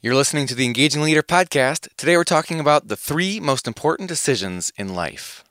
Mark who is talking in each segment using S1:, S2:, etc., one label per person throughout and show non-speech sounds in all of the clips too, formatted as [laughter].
S1: You're listening to the Engaging Leader podcast. Today we're talking about the three most important decisions in life.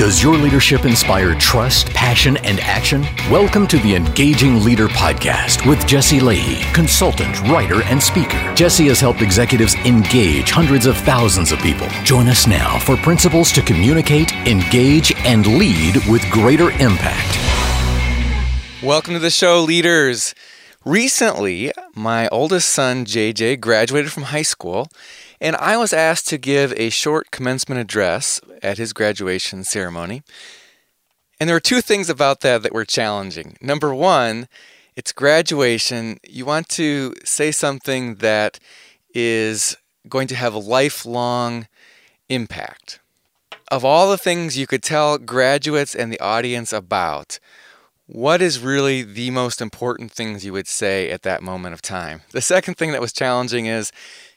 S2: Does your leadership inspire trust, passion, and action? Welcome to the Engaging Leader Podcast with Jesse Lahey, consultant, writer, and speaker. Jesse has helped executives engage hundreds of thousands of people. Join us now for principles to communicate, engage, and lead with greater impact.
S1: Welcome to the show, leaders. Recently, my oldest son, JJ, graduated from high school and I was asked to give a short commencement address at his graduation ceremony. And there were two things about that that were challenging. Number one, it's graduation. You want to say something that is going to have a lifelong impact. Of all the things you could tell graduates and the audience about, what is really the most important things you would say at that moment of time? The second thing that was challenging is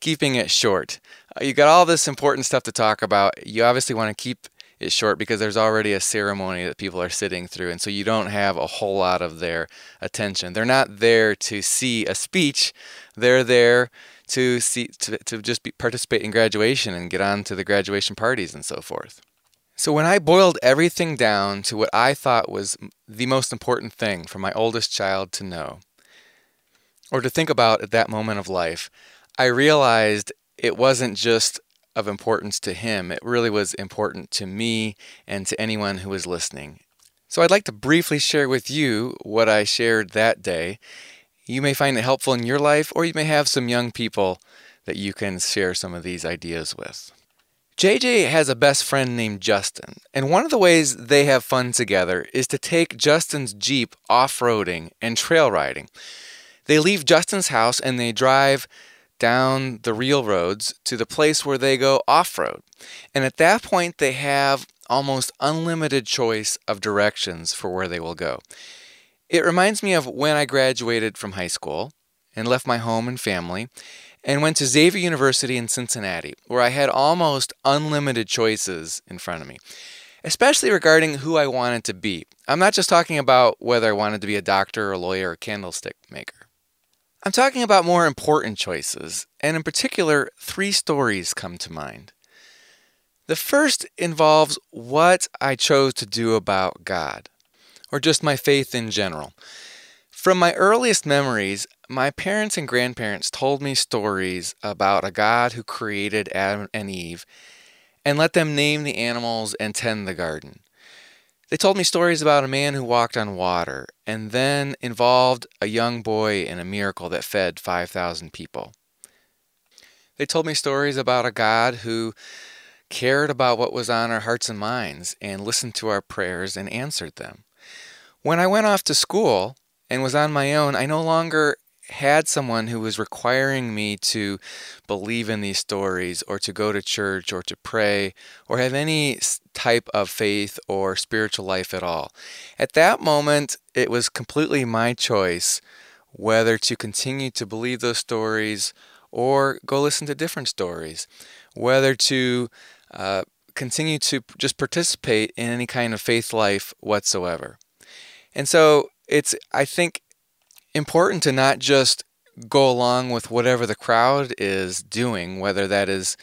S1: keeping it short. Uh, you got all this important stuff to talk about. You obviously want to keep it short because there's already a ceremony that people are sitting through, and so you don't have a whole lot of their attention. They're not there to see a speech. They're there to see to, to just be, participate in graduation and get on to the graduation parties and so forth. So when I boiled everything down to what I thought was the most important thing for my oldest child to know or to think about at that moment of life, I realized it wasn't just of importance to him, it really was important to me and to anyone who was listening. So I'd like to briefly share with you what I shared that day. You may find it helpful in your life, or you may have some young people that you can share some of these ideas with. JJ has a best friend named Justin, and one of the ways they have fun together is to take Justin's Jeep off roading and trail riding. They leave Justin's house and they drive down the real roads to the place where they go off road. And at that point, they have almost unlimited choice of directions for where they will go. It reminds me of when I graduated from high school and left my home and family and went to Xavier University in Cincinnati, where I had almost unlimited choices in front of me, especially regarding who I wanted to be. I'm not just talking about whether I wanted to be a doctor, a lawyer, or candlestick maker. I'm talking about more important choices, and in particular, three stories come to mind. The first involves what I chose to do about God, or just my faith in general. From my earliest memories, my parents and grandparents told me stories about a God who created Adam and Eve and let them name the animals and tend the garden. They told me stories about a man who walked on water and then involved a young boy in a miracle that fed 5,000 people. They told me stories about a God who cared about what was on our hearts and minds and listened to our prayers and answered them. When I went off to school and was on my own, I no longer had someone who was requiring me to believe in these stories or to go to church or to pray or have any type of faith or spiritual life at all. At that moment, it was completely my choice whether to continue to believe those stories or go listen to different stories, whether to uh, continue to just participate in any kind of faith life whatsoever. And so it's, I think, important to not just go along with whatever the crowd is doing, whether that is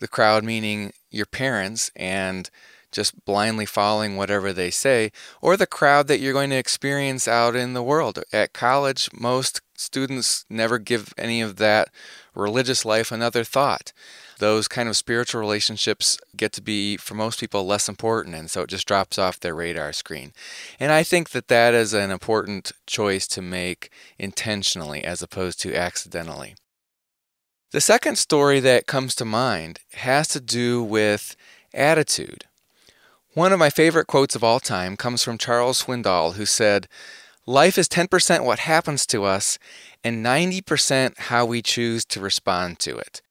S1: the crowd meaning your parents and just blindly following whatever they say, or the crowd that you're going to experience out in the world. At college, most students never give any of that religious life another thought those kind of spiritual relationships get to be, for most people, less important. And so it just drops off their radar screen. And I think that that is an important choice to make intentionally as opposed to accidentally. The second story that comes to mind has to do with attitude. One of my favorite quotes of all time comes from Charles Swindoll, who said, Life is 10% what happens to us and 90% how we choose to respond to it.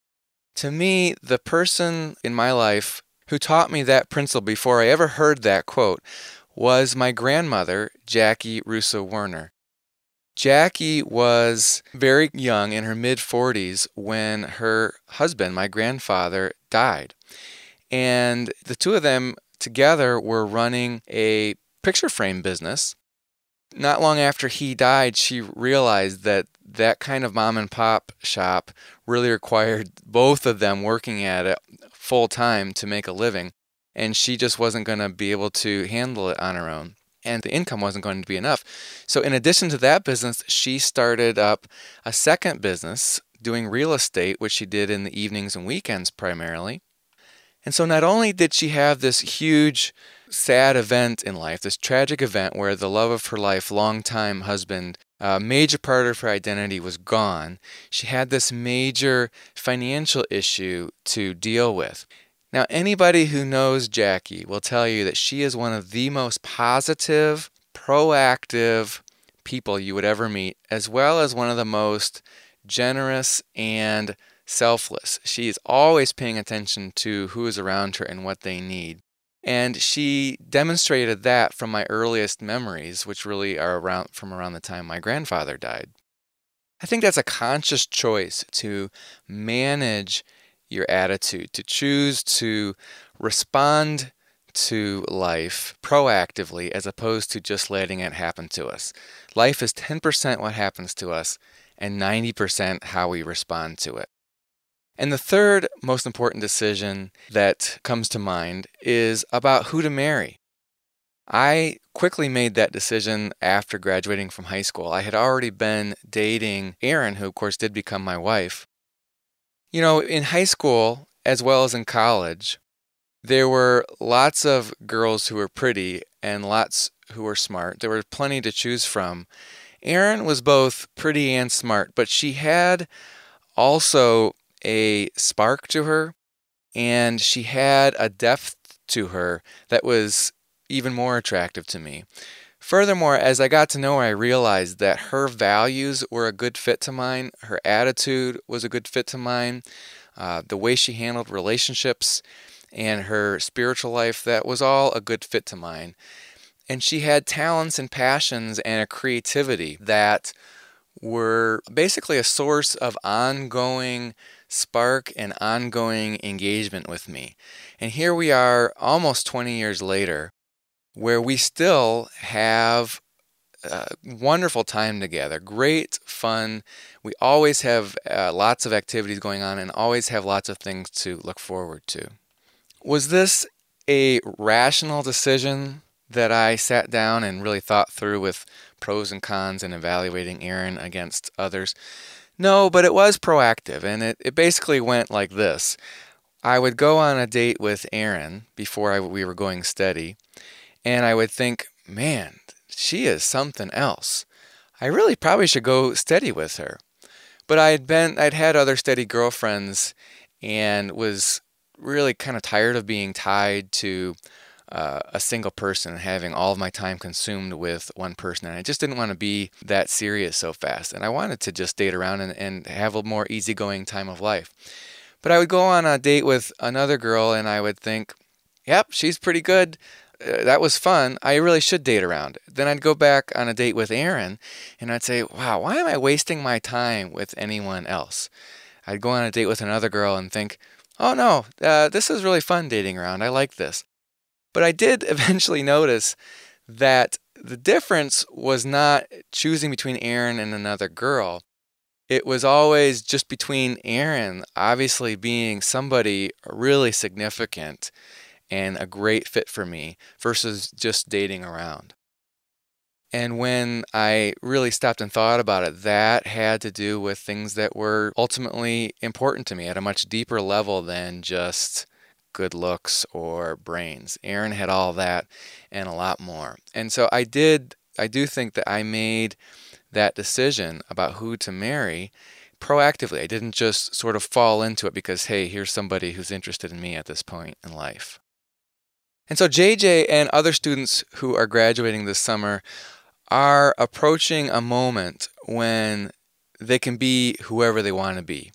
S1: To me, the person in my life who taught me that principle before I ever heard that quote was my grandmother, Jackie Russo Werner. Jackie was very young in her mid 40s when her husband, my grandfather, died. And the two of them together were running a picture frame business. Not long after he died, she realized that that kind of mom and pop shop really required both of them working at it full time to make a living. And she just wasn't going to be able to handle it on her own. And the income wasn't going to be enough. So, in addition to that business, she started up a second business doing real estate, which she did in the evenings and weekends primarily. And so, not only did she have this huge, sad event in life, this tragic event where the love of her life, longtime husband, a major part of her identity was gone, she had this major financial issue to deal with. Now, anybody who knows Jackie will tell you that she is one of the most positive, proactive people you would ever meet, as well as one of the most generous and selfless. She is always paying attention to who is around her and what they need. And she demonstrated that from my earliest memories, which really are around from around the time my grandfather died. I think that's a conscious choice to manage your attitude, to choose to respond to life proactively as opposed to just letting it happen to us. Life is 10% what happens to us and 90% how we respond to it. And the third most important decision that comes to mind is about who to marry. I quickly made that decision after graduating from high school. I had already been dating Erin, who, of course, did become my wife. You know, in high school, as well as in college, there were lots of girls who were pretty and lots who were smart. There were plenty to choose from. Erin was both pretty and smart, but she had also a spark to her and she had a depth to her that was even more attractive to me. Furthermore, as I got to know her, I realized that her values were a good fit to mine, her attitude was a good fit to mine, uh, the way she handled relationships and her spiritual life, that was all a good fit to mine. And she had talents and passions and a creativity that were basically a source of ongoing spark and ongoing engagement with me. And here we are almost 20 years later, where we still have a wonderful time together, great fun. We always have uh, lots of activities going on and always have lots of things to look forward to. Was this a rational decision that I sat down and really thought through with pros and cons and evaluating Erin against others? No, but it was proactive, and it, it basically went like this. I would go on a date with Erin before I, we were going steady, and I would think, man, she is something else. I really probably should go steady with her. But I'd been, I'd had other steady girlfriends, and was really kind of tired of being tied to uh, a single person and having all of my time consumed with one person. And I just didn't want to be that serious so fast. And I wanted to just date around and, and have a more easygoing time of life. But I would go on a date with another girl and I would think, yep, she's pretty good. Uh, that was fun. I really should date around. Then I'd go back on a date with Erin and I'd say, wow, why am I wasting my time with anyone else? I'd go on a date with another girl and think, oh no, uh, this is really fun dating around. I like this. But I did [laughs] eventually notice that the difference was not choosing between Erin and another girl. It was always just between Erin, obviously being somebody really significant and a great fit for me, versus just dating around. And when I really stopped and thought about it, that had to do with things that were ultimately important to me at a much deeper level than just good looks or brains. Erin had all that and a lot more. And so I did, I do think that I made that decision about who to marry proactively. I didn't just sort of fall into it because, hey, here's somebody who's interested in me at this point in life. And so JJ and other students who are graduating this summer are approaching a moment when they can be whoever they want to be.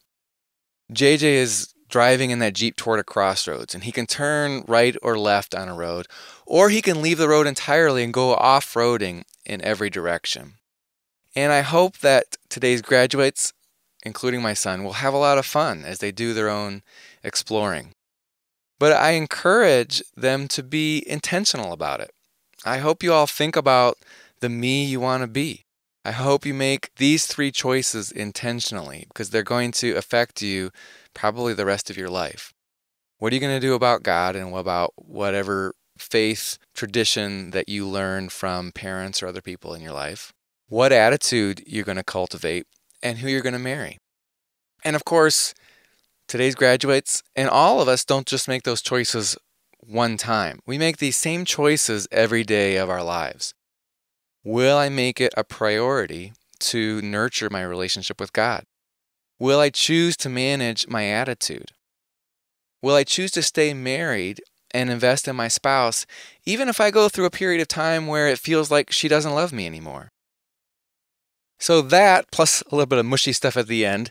S1: JJ is driving in that Jeep toward a crossroads, and he can turn right or left on a road, or he can leave the road entirely and go off roading in every direction. And I hope that today's graduates, including my son, will have a lot of fun as they do their own exploring. but I encourage them to be intentional about it. I hope you all think about the me you want to be. I hope you make these three choices intentionally because they're going to affect you probably the rest of your life. What are you going to do about God and about whatever faith tradition that you learn from parents or other people in your life? What attitude you're going to cultivate and who you're going to marry. And of course, today's graduates and all of us don't just make those choices one time. We make these same choices every day of our lives. Will I make it a priority to nurture my relationship with God? Will I choose to manage my attitude? Will I choose to stay married and invest in my spouse, even if I go through a period of time where it feels like she doesn't love me anymore? So, that plus a little bit of mushy stuff at the end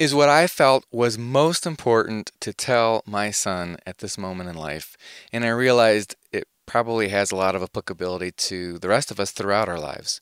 S1: is what I felt was most important to tell my son at this moment in life. And I realized it probably has a lot of applicability to the rest of us throughout our lives.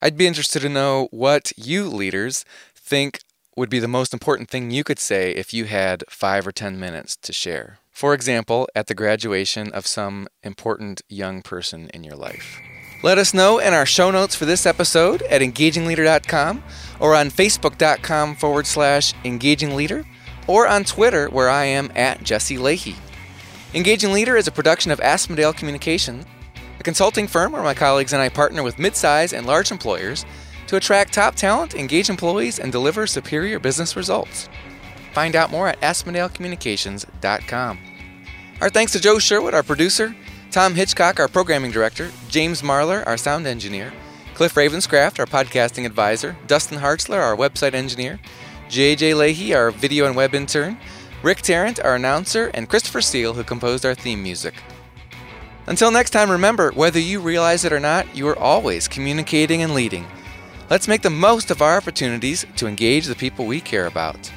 S1: I'd be interested to know what you leaders think would be the most important thing you could say if you had five or 10 minutes to share. For example, at the graduation of some important young person in your life. Let us know in our show notes for this episode at engagingleader.com or on facebook.com forward slash engagingleader or on Twitter where I am at Jesse Lahey. Engaging Leader is a production of Aspendale Communication, a consulting firm where my colleagues and I partner with midsize and large employers to attract top talent, engage employees, and deliver superior business results. Find out more at AspendaleCommunications.com. Our thanks to Joe Sherwood, our producer, Tom Hitchcock, our programming director, James Marlar, our sound engineer, Cliff Ravenscraft, our podcasting advisor, Dustin Hartzler, our website engineer, JJ Lahey, our video and web intern, Rick Tarrant, our announcer, and Christopher Steele, who composed our theme music. Until next time, remember whether you realize it or not, you are always communicating and leading. Let's make the most of our opportunities to engage the people we care about.